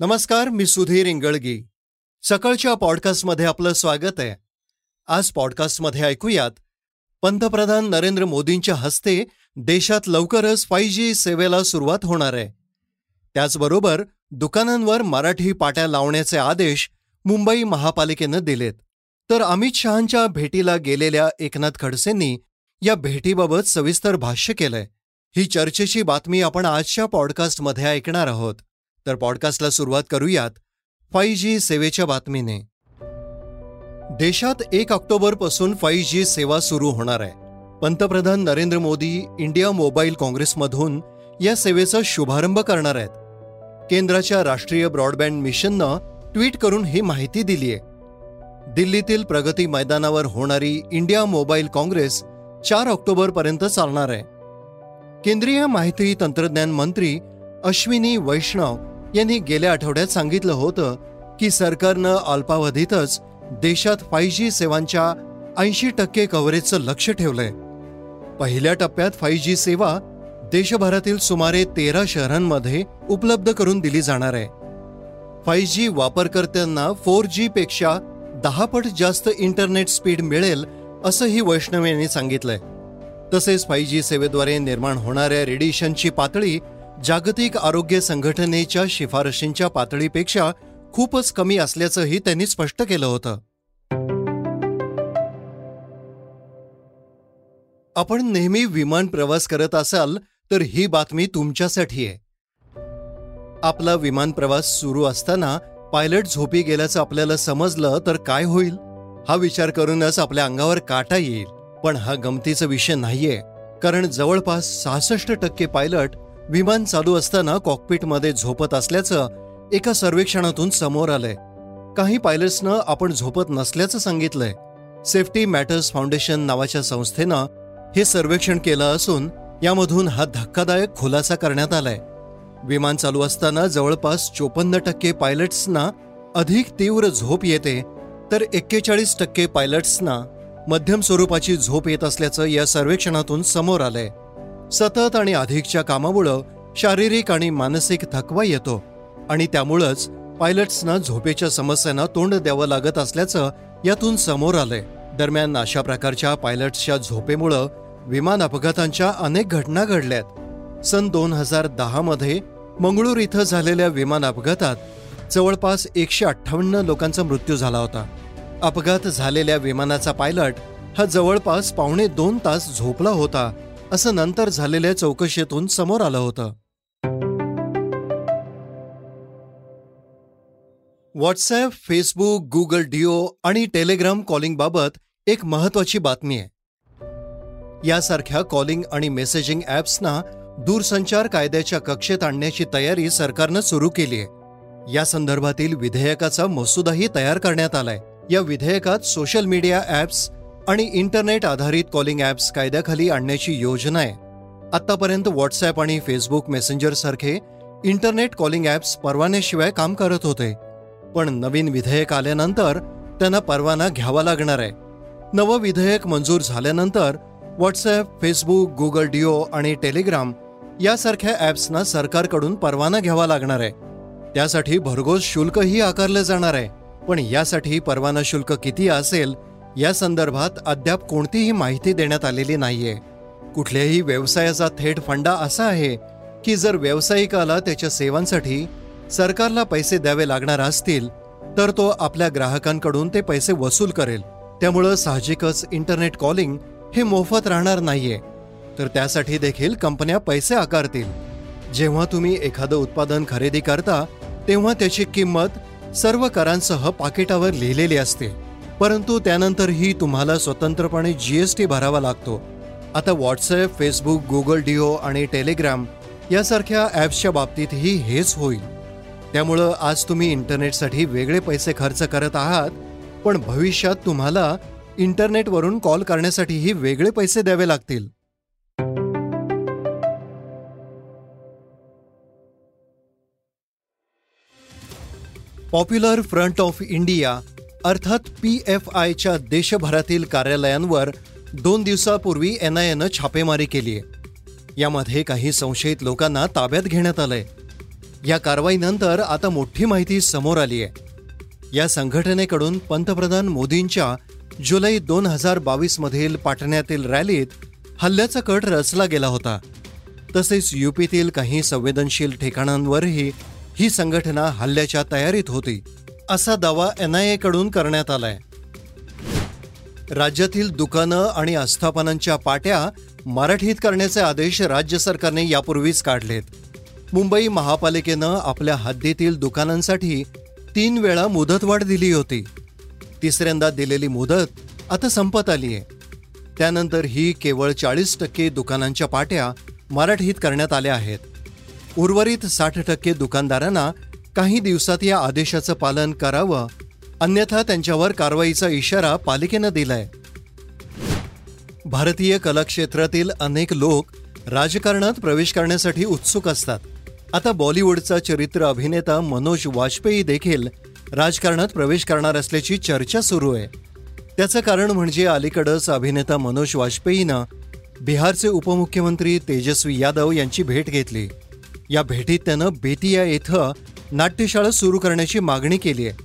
नमस्कार मी सुधीर इंगळगी. सकाळच्या पॉडकास्टमध्ये आपलं स्वागत आहे. आज पॉडकास्टमध्ये ऐकूयात पंतप्रधान नरेंद्र मोदींच्या हस्ते देशात लवकरच फाय जी सेवेला सुरुवात होणार आहे. त्याचबरोबर दुकानांवर मराठी पाट्या लावण्याचे आदेश मुंबई महापालिकेनं दिलेत. तर अमित शहांच्या भेटीला गेलेल्या एकनाथ खडसेंनी या भेटीबाबत सविस्तर भाष्य केलंय. ही चर्चेची बातमी आपण आजच्या पॉडकास्टमध्ये ऐकणार आहोत. तर पॉडकास्टला सुरुवात करूयात फाईव्ह जी सेवेच्या बातमीने. देशात एक ऑक्टोबरपासून फाईव्ह जी सेवा सुरू होणार आहे. पंतप्रधान नरेंद्र मोदी इंडिया मोबाईल काँग्रेसमधून या सेवेचा शुभारंभ करणार आहेत. केंद्राच्या राष्ट्रीय ब्रॉडबँड मिशननं ट्विट करून ही माहिती दिलीय. दिल्लीतील प्रगती मैदानावर होणारी इंडिया मोबाईल काँग्रेस चार ऑक्टोबरपर्यंत चालणार आहे. केंद्रीय माहिती तंत्रज्ञान मंत्री अश्विनी वैष्णव यांनी गेल्या आठवड्यात सांगितलं होतं की सरकारनं अल्पावधीतच देशात फाय जी सेवांच्या ऐंशी टक्के कव्हरेजचं लक्ष ठेवलंय. पहिल्या टप्प्यात फाय जी सेवा देशभरातील सुमारे तेरा शहरांमध्ये उपलब्ध करून दिली जाणार आहे. फाय जी वापरकर्त्यांना फोर जी पेक्षा दहा पट जास्त इंटरनेट स्पीड मिळेल असंही वैष्णव यांनी सांगितलंय. तसेच फाय जी सेवेद्वारे निर्माण होणाऱ्या रेडिएशनची पातळी जागतिक आरोग्य संघटनेच्या शिफारशींच्या पातळीपेक्षा खूपच कमी असल्याचंही त्यांनी स्पष्ट केलं होतं. आपण नेहमी विमान प्रवास करत असाल तर ही बातमी तुमच्यासाठी आहे. आपला विमान प्रवास सुरू असताना पायलट झोपी गेल्याचं आपल्याला समजलं तर काय होईल? हा विचार करूनच आपल्या अंगावर काटा येईल. पण हा गमतीचा विषय नाहीये कारण जवळपास सहासष्ट टक्के पायलट विमान चालू असताना कॉकपिटमध्ये झोपत असल्याचं एका सर्वेक्षणातून समोर आलंय. काही पायलट्सनं आपण झोपत नसल्याचं सांगितलंय. सेफ्टी मॅटर्स फाउंडेशन नावाच्या संस्थेनं हे सर्वेक्षण केलं असून यामधून हा धक्कादायक खुलासा करण्यात आलाय. विमान चालू असताना जवळपास चोपन्न टक्के पायलट्सना अधिक तीव्र झोप येते तर एक्केचाळीस टक्के पायलट्सना मध्यम स्वरूपाची झोप येत असल्याचं या सर्वेक्षणातून समोर आलंय. सतत आणि अधिकच्या कामामुळं शारीरिक आणि मानसिक थकवा येतो आणि त्यामुळंच पायलट्सना झोपेच्या समस्यांना तोंड द्यावं लागत असल्याचं यातून समोर आलंय. दरम्यान अशा प्रकारच्या पायलट्सच्या झोपेमुळं विमान अपघातांच्या अनेक घटना घडल्यात. सन दोन हजार दहामध्ये मंगळूर इथं झालेल्या विमान अपघातात जवळपास एकशे अठ्ठावन्न लोकांचा मृत्यू झाला होता. अपघात झालेल्या विमानाचा पायलट हा जवळपास पावणे दोन तास झोपला होता असं नंतर झालेल्या चौकशीतून समोर आलं होतं. व्हॉट्सॲप फेसबुक गुगल डिओ आणि टेलिग्राम कॉलिंगबाबत एक महत्वाची बातमी आहे. यासारख्या कॉलिंग आणि मेसेजिंग ॲप्सना दूरसंचार कायद्याच्या कक्षेत आणण्याची तयारी सरकारनं सुरू केली आहे. या संदर्भातील विधेयकाचा मसुदाही तयार करण्यात आलाय. या विधेयकात सोशल मीडिया ॲप्स आणि इंटरनेट आधारित कॉलिंग ॲप्स कायद्याखाली आणण्याची योजना आहे. आत्तापर्यंत व्हॉट्सॲप आणि फेसबुक मेसेंजरसारखे इंटरनेट कॉलिंग ॲप्स परवान्याशिवाय काम करत होते. पण नवीन विधेयक आल्यानंतर त्यांना परवाना घ्यावा लागणार आहे. नवं विधेयक मंजूर झाल्यानंतर व्हॉट्सॲप फेसबुक गुगल डिओ आणि टेलिग्राम यासारख्या ॲप्सना सरकारकडून परवाना घ्यावा लागणार आहे. त्यासाठी भरघोस शुल्कही आकारलं जाणार आहे. पण यासाठी परवाना शुल्क किती असेल या संदर्भात अद्याप कोणतीही माहिती देण्यात आलेली नाहीये. कुठल्याही व्यवसायाचा थेट फंडा असा आहे की जर व्यावसायिकाला त्याच्या सेवांसाठी सरकारला पैसे द्यावे लागणार असतील तर तो आपल्या ग्राहकांकडून ते पैसे वसूल करेल. त्यामुळं साहजिकच इंटरनेट कॉलिंग हे मोफत राहणार नाहीये. तर त्यासाठी देखील कंपन्या पैसे आकारतील. जेव्हा तुम्ही एखादं उत्पादन खरेदी करता तेव्हा त्याची किंमत सर्व करांसह पाकिटावर लिहिलेली असते. परंतु त्यानंतरही तुम्हाला स्वतंत्रपणे जी एस टी भरावा लागतो. आता व्हॉट्सॲप फेसबुक गुगल डिओ आणि टेलिग्राम यासारख्या ॲप्सच्या बाबतीतही हेच होईल. त्यामुळं आज तुम्ही इंटरनेटसाठी वेगळे पैसे खर्च करत आहात पण भविष्यात तुम्हाला इंटरनेटवरून कॉल करण्यासाठीही वेगळे पैसे द्यावे लागतील. पॉप्युलर फ्रंट ऑफ इंडिया अर्थात पी एफ आयच्या देशभरातील कार्यालयांवर दोन दिवसापूर्वी एन आय एनं छापेमारी केली आहे. यामध्ये काही संशयित लोकांना ताब्यात घेण्यात आलंय. या कारवाईनंतर आता मोठी माहिती समोर आली आहे. या संघटनेकडून पंतप्रधान मोदींच्या जुलै दोन हजार बावीसमधील पाटण्यातील रॅलीत हल्ल्याचा कट रचला गेला होता. तसेच युपीतील काही संवेदनशील ठिकाणांवरही ही संघटना हल्ल्याच्या तयारीत होती. असा दावा एन आय एकडून करण्यात आलाय. राज्यातील दुकानं आणि आस्थापनांच्या पाट्या मराठीत करण्याचे आदेश राज्य सरकारने यापूर्वीच काढलेत. मुंबई महापालिकेनं आपल्या हद्दीतील दुकानांसाठी तीन वेळा मुदतवाढ दिली होती. तिसऱ्यांदा दिलेली मुदत आता संपत आली आहे त्यानंतर ही केवळ चाळीस टक्के दुकानांच्या पाट्या मराठीत करण्यात आल्या आहेत. उर्वरित साठ टक्के दुकानदारांना काही दिवसात या आदेशाचं पालन करावं अन्यथा त्यांच्यावर कारवाईचा इशारा पालिकेनं दिलाय. भारतीय कलाक्षेत्रातील अनेक लोक राजकारणात प्रवेश करण्यासाठी उत्सुक असतात. आता बॉलिवूडचा चरित्र अभिनेता मनोज वाजपेयी देखील राजकारणात प्रवेश करणार असल्याची चर्चा सुरू आहे. त्याचं कारण म्हणजे अलीकडंच अभिनेता मनोज वाजपेयीनं बिहारचे उपमुख्यमंत्री तेजस्वी यादव यांची भेट घेतली. या भेटीत त्यानं बेतिया इथं नाट्यशाळा सुरू करण्याची मागणी केली आहे.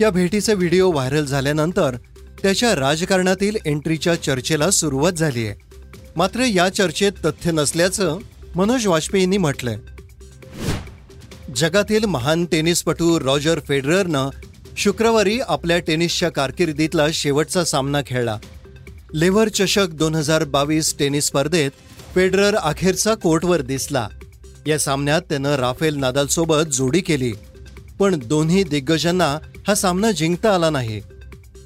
या भेटीचे व्हिडिओ व्हायरल झाल्यानंतर त्याच्या राजकारणातील एंट्रीच्या चर्चेला सुरुवात झाली आहे. मात्र या चर्चेत तथ्य नसल्याचं मनोज वाजपेयींनी म्हटलंय. जगातील महान टेनिसपटू रॉजर फेडररनं शुक्रवारी आपल्या टेनिसच्या कारकिर्दीतला शेवटचा सामना खेळला. लेव्हर चषक दोन हजार बावीस टेनिस स्पर्धेत फेडरर अखेरचा कोर्टवर दिसला. या सामन्यात त्यानं राफेल नादालसोबत जोडी केली. पण दोन्ही दिग्गजांना हा सामना जिंकता आला नाही.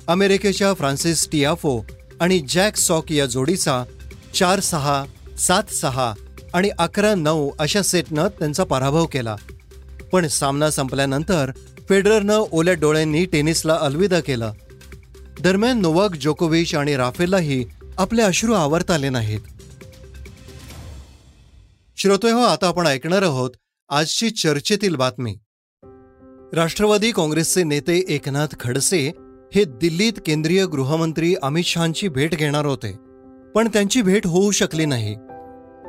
अमेरिकेच्या फ्रान्सिस टियाफो आणि जॅक सॉक या जोडीचा चार सहा सात सहा आणि अकरा नऊ अशा सेटनं त्यांचा पराभव केला. पण सामना संपल्यानंतर फेडररनं ओल्या डोळ्यांनी टेनिसला अलविदा केलं. दरम्यान नोवाक जोकोविच आणि राफेललाही आपले अश्रू आवरता आले नाहीत. श्रोते हो आता आपण ऐकणार आहोत आजची चर्चेतील बातमी. राष्ट्रवादी काँग्रेसचे नेते एकनाथ खडसे हे दिल्लीत केंद्रीय गृहमंत्री अमित शहांची भेट घेणार होते. पण त्यांची भेट होऊ शकली नाही.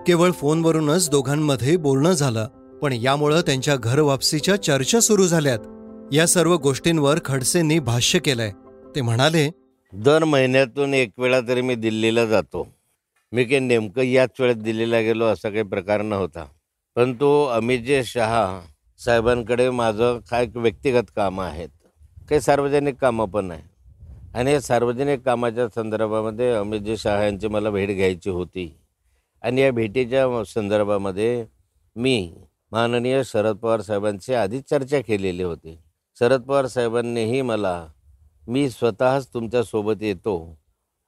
केवळ फोनवरूनच दोघांमध्ये बोलणं झालं पण यामुळं त्यांच्या घरवापसीच्या चर्चा सुरू झाल्यात. या सर्व गोष्टींवर खडसेंनी भाष्य केलंय. ते म्हणाले दर महिन्यातून एक वेळा तरी मी दिल्लीला जातो. मी काही नेमकं याच वेळेत दिल्लीला गेलो असा काही प्रकार नव्हता. परंतु अमितजी शहा साहेबांकडे माझं काय व्यक्तिगत कामं आहेत काही सार्वजनिक कामं पण आहे आणि या सार्वजनिक कामाच्या संदर्भामध्ये अमितजी शहा यांची मला भेट घ्यायची होती. आणि या भेटीच्या संदर्भामध्ये मी माननीय शरद पवार साहेबांची आधीच चर्चा केलेली होती. शरद पवार साहेबांनीही मला मी स्वतःच तुमच्यासोबत येतो.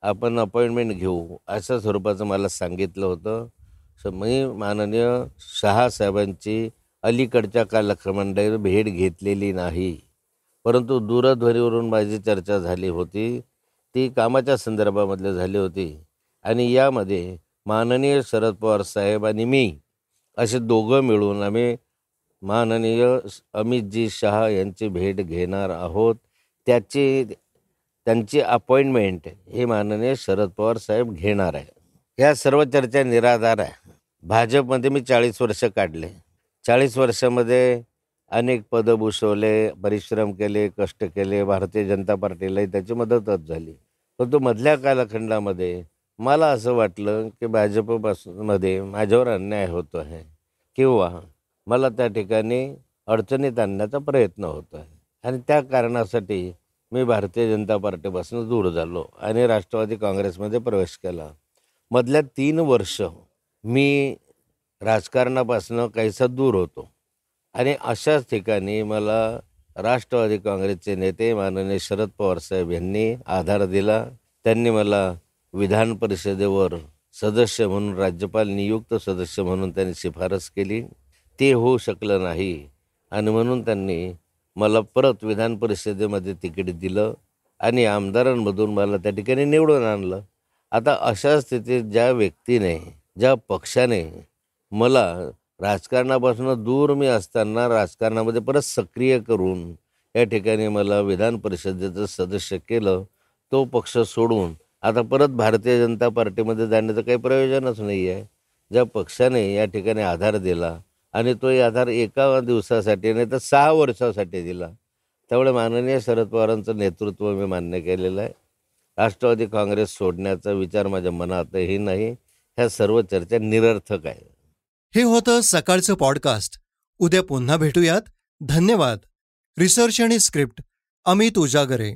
आपण अपॉइंटमेंट घेऊ अशा स्वरूपाचं मला सांगितलं होतं. सो मी माननीय शहा साहेबांची अलीकडच्या कालखंडात भेट घेतलेली नाही. परंतु दूरध्वनीवरून माझी चर्चा झाली होती. ती कामाच्या संदर्भामधले झाली होती. आणि यामध्ये माननीय शरद पवार साहेब आणि मी असे दोघं मिळून आम्ही माननीय अमितजी शहा यांची भेट घेणार आहोत. त्याची त्यांची अपॉइंटमेंट हे माननीय शरद पवार साहेब घेणार आहे. ह्या सर्व चर्चा निराधार आहे. भाजपमध्ये मी चाळीस वर्ष काढले. चाळीस वर्षामध्ये अनेक पदं भूषवले परिश्रम केले कष्ट केले भारतीय जनता पार्टीलाही त्याची मदतच झाली. परंतु मधल्या कालखंडामध्ये मला असं वाटलं की भाजपपासूनमध्ये माझ्यावर अन्याय होतो आहे किंवा मला त्या ठिकाणी अडचणीत आणण्याचा प्रयत्न होतो आहे. आणि त्या कारणासाठी मी भारतीय जनता पार्टीपासून दूर झालो आणि राष्ट्रवादी काँग्रेसमध्ये प्रवेश केला. मधल्या तीन वर्ष मी राजकारणापासून काहीसा दूर होतो आणि अशाच ठिकाणी मला राष्ट्रवादी काँग्रेसचे नेते माननीय शरद पवार साहेब यांनी आधार दिला. त्यांनी मला विधान परिषदेवर सदस्य म्हणून राज्यपाल नियुक्त सदस्य म्हणून त्यांनी शिफारस केली. ते होऊ शकलं नाही आणि म्हणून त्यांनी मला परत विधान परिषदेमध्ये तिकीट दिलं आणि आमदारांमधून मला त्या ठिकाणी निवडून आणलं. आता अशा स्थितीत ज्या व्यक्तीने ज्या पक्षाने मला राजकारणापासून दूर मी असताना राजकारणामध्ये परत सक्रिय करून या ठिकाणी मला विधान परिषदेचं सदस्य केलं तो पक्ष सोडून आता परत भारतीय जनता पार्टीमध्ये जाण्याचं काही प्रयोजनच नाही आहे ज्या पक्षाने या ठिकाणी आधार दिला आणि तो आधार एका दिवसासाठी नाही तर सहा वर्षासाठी दिला. त्यामुळे माननीय शरद पवारांचं नेतृत्व मी मान्य केलेलं आहे. राष्ट्रवादी काँग्रेस सोडण्याचा विचार माझ्या मनातही नाही. ह्या सर्व चर्चा निरर्थक आहे. हे होतं सकाळचं पॉडकास्ट. उद्या पुन्हा भेटूयात. धन्यवाद. रिसर्च आणि स्क्रिप्ट अमित उजागरे.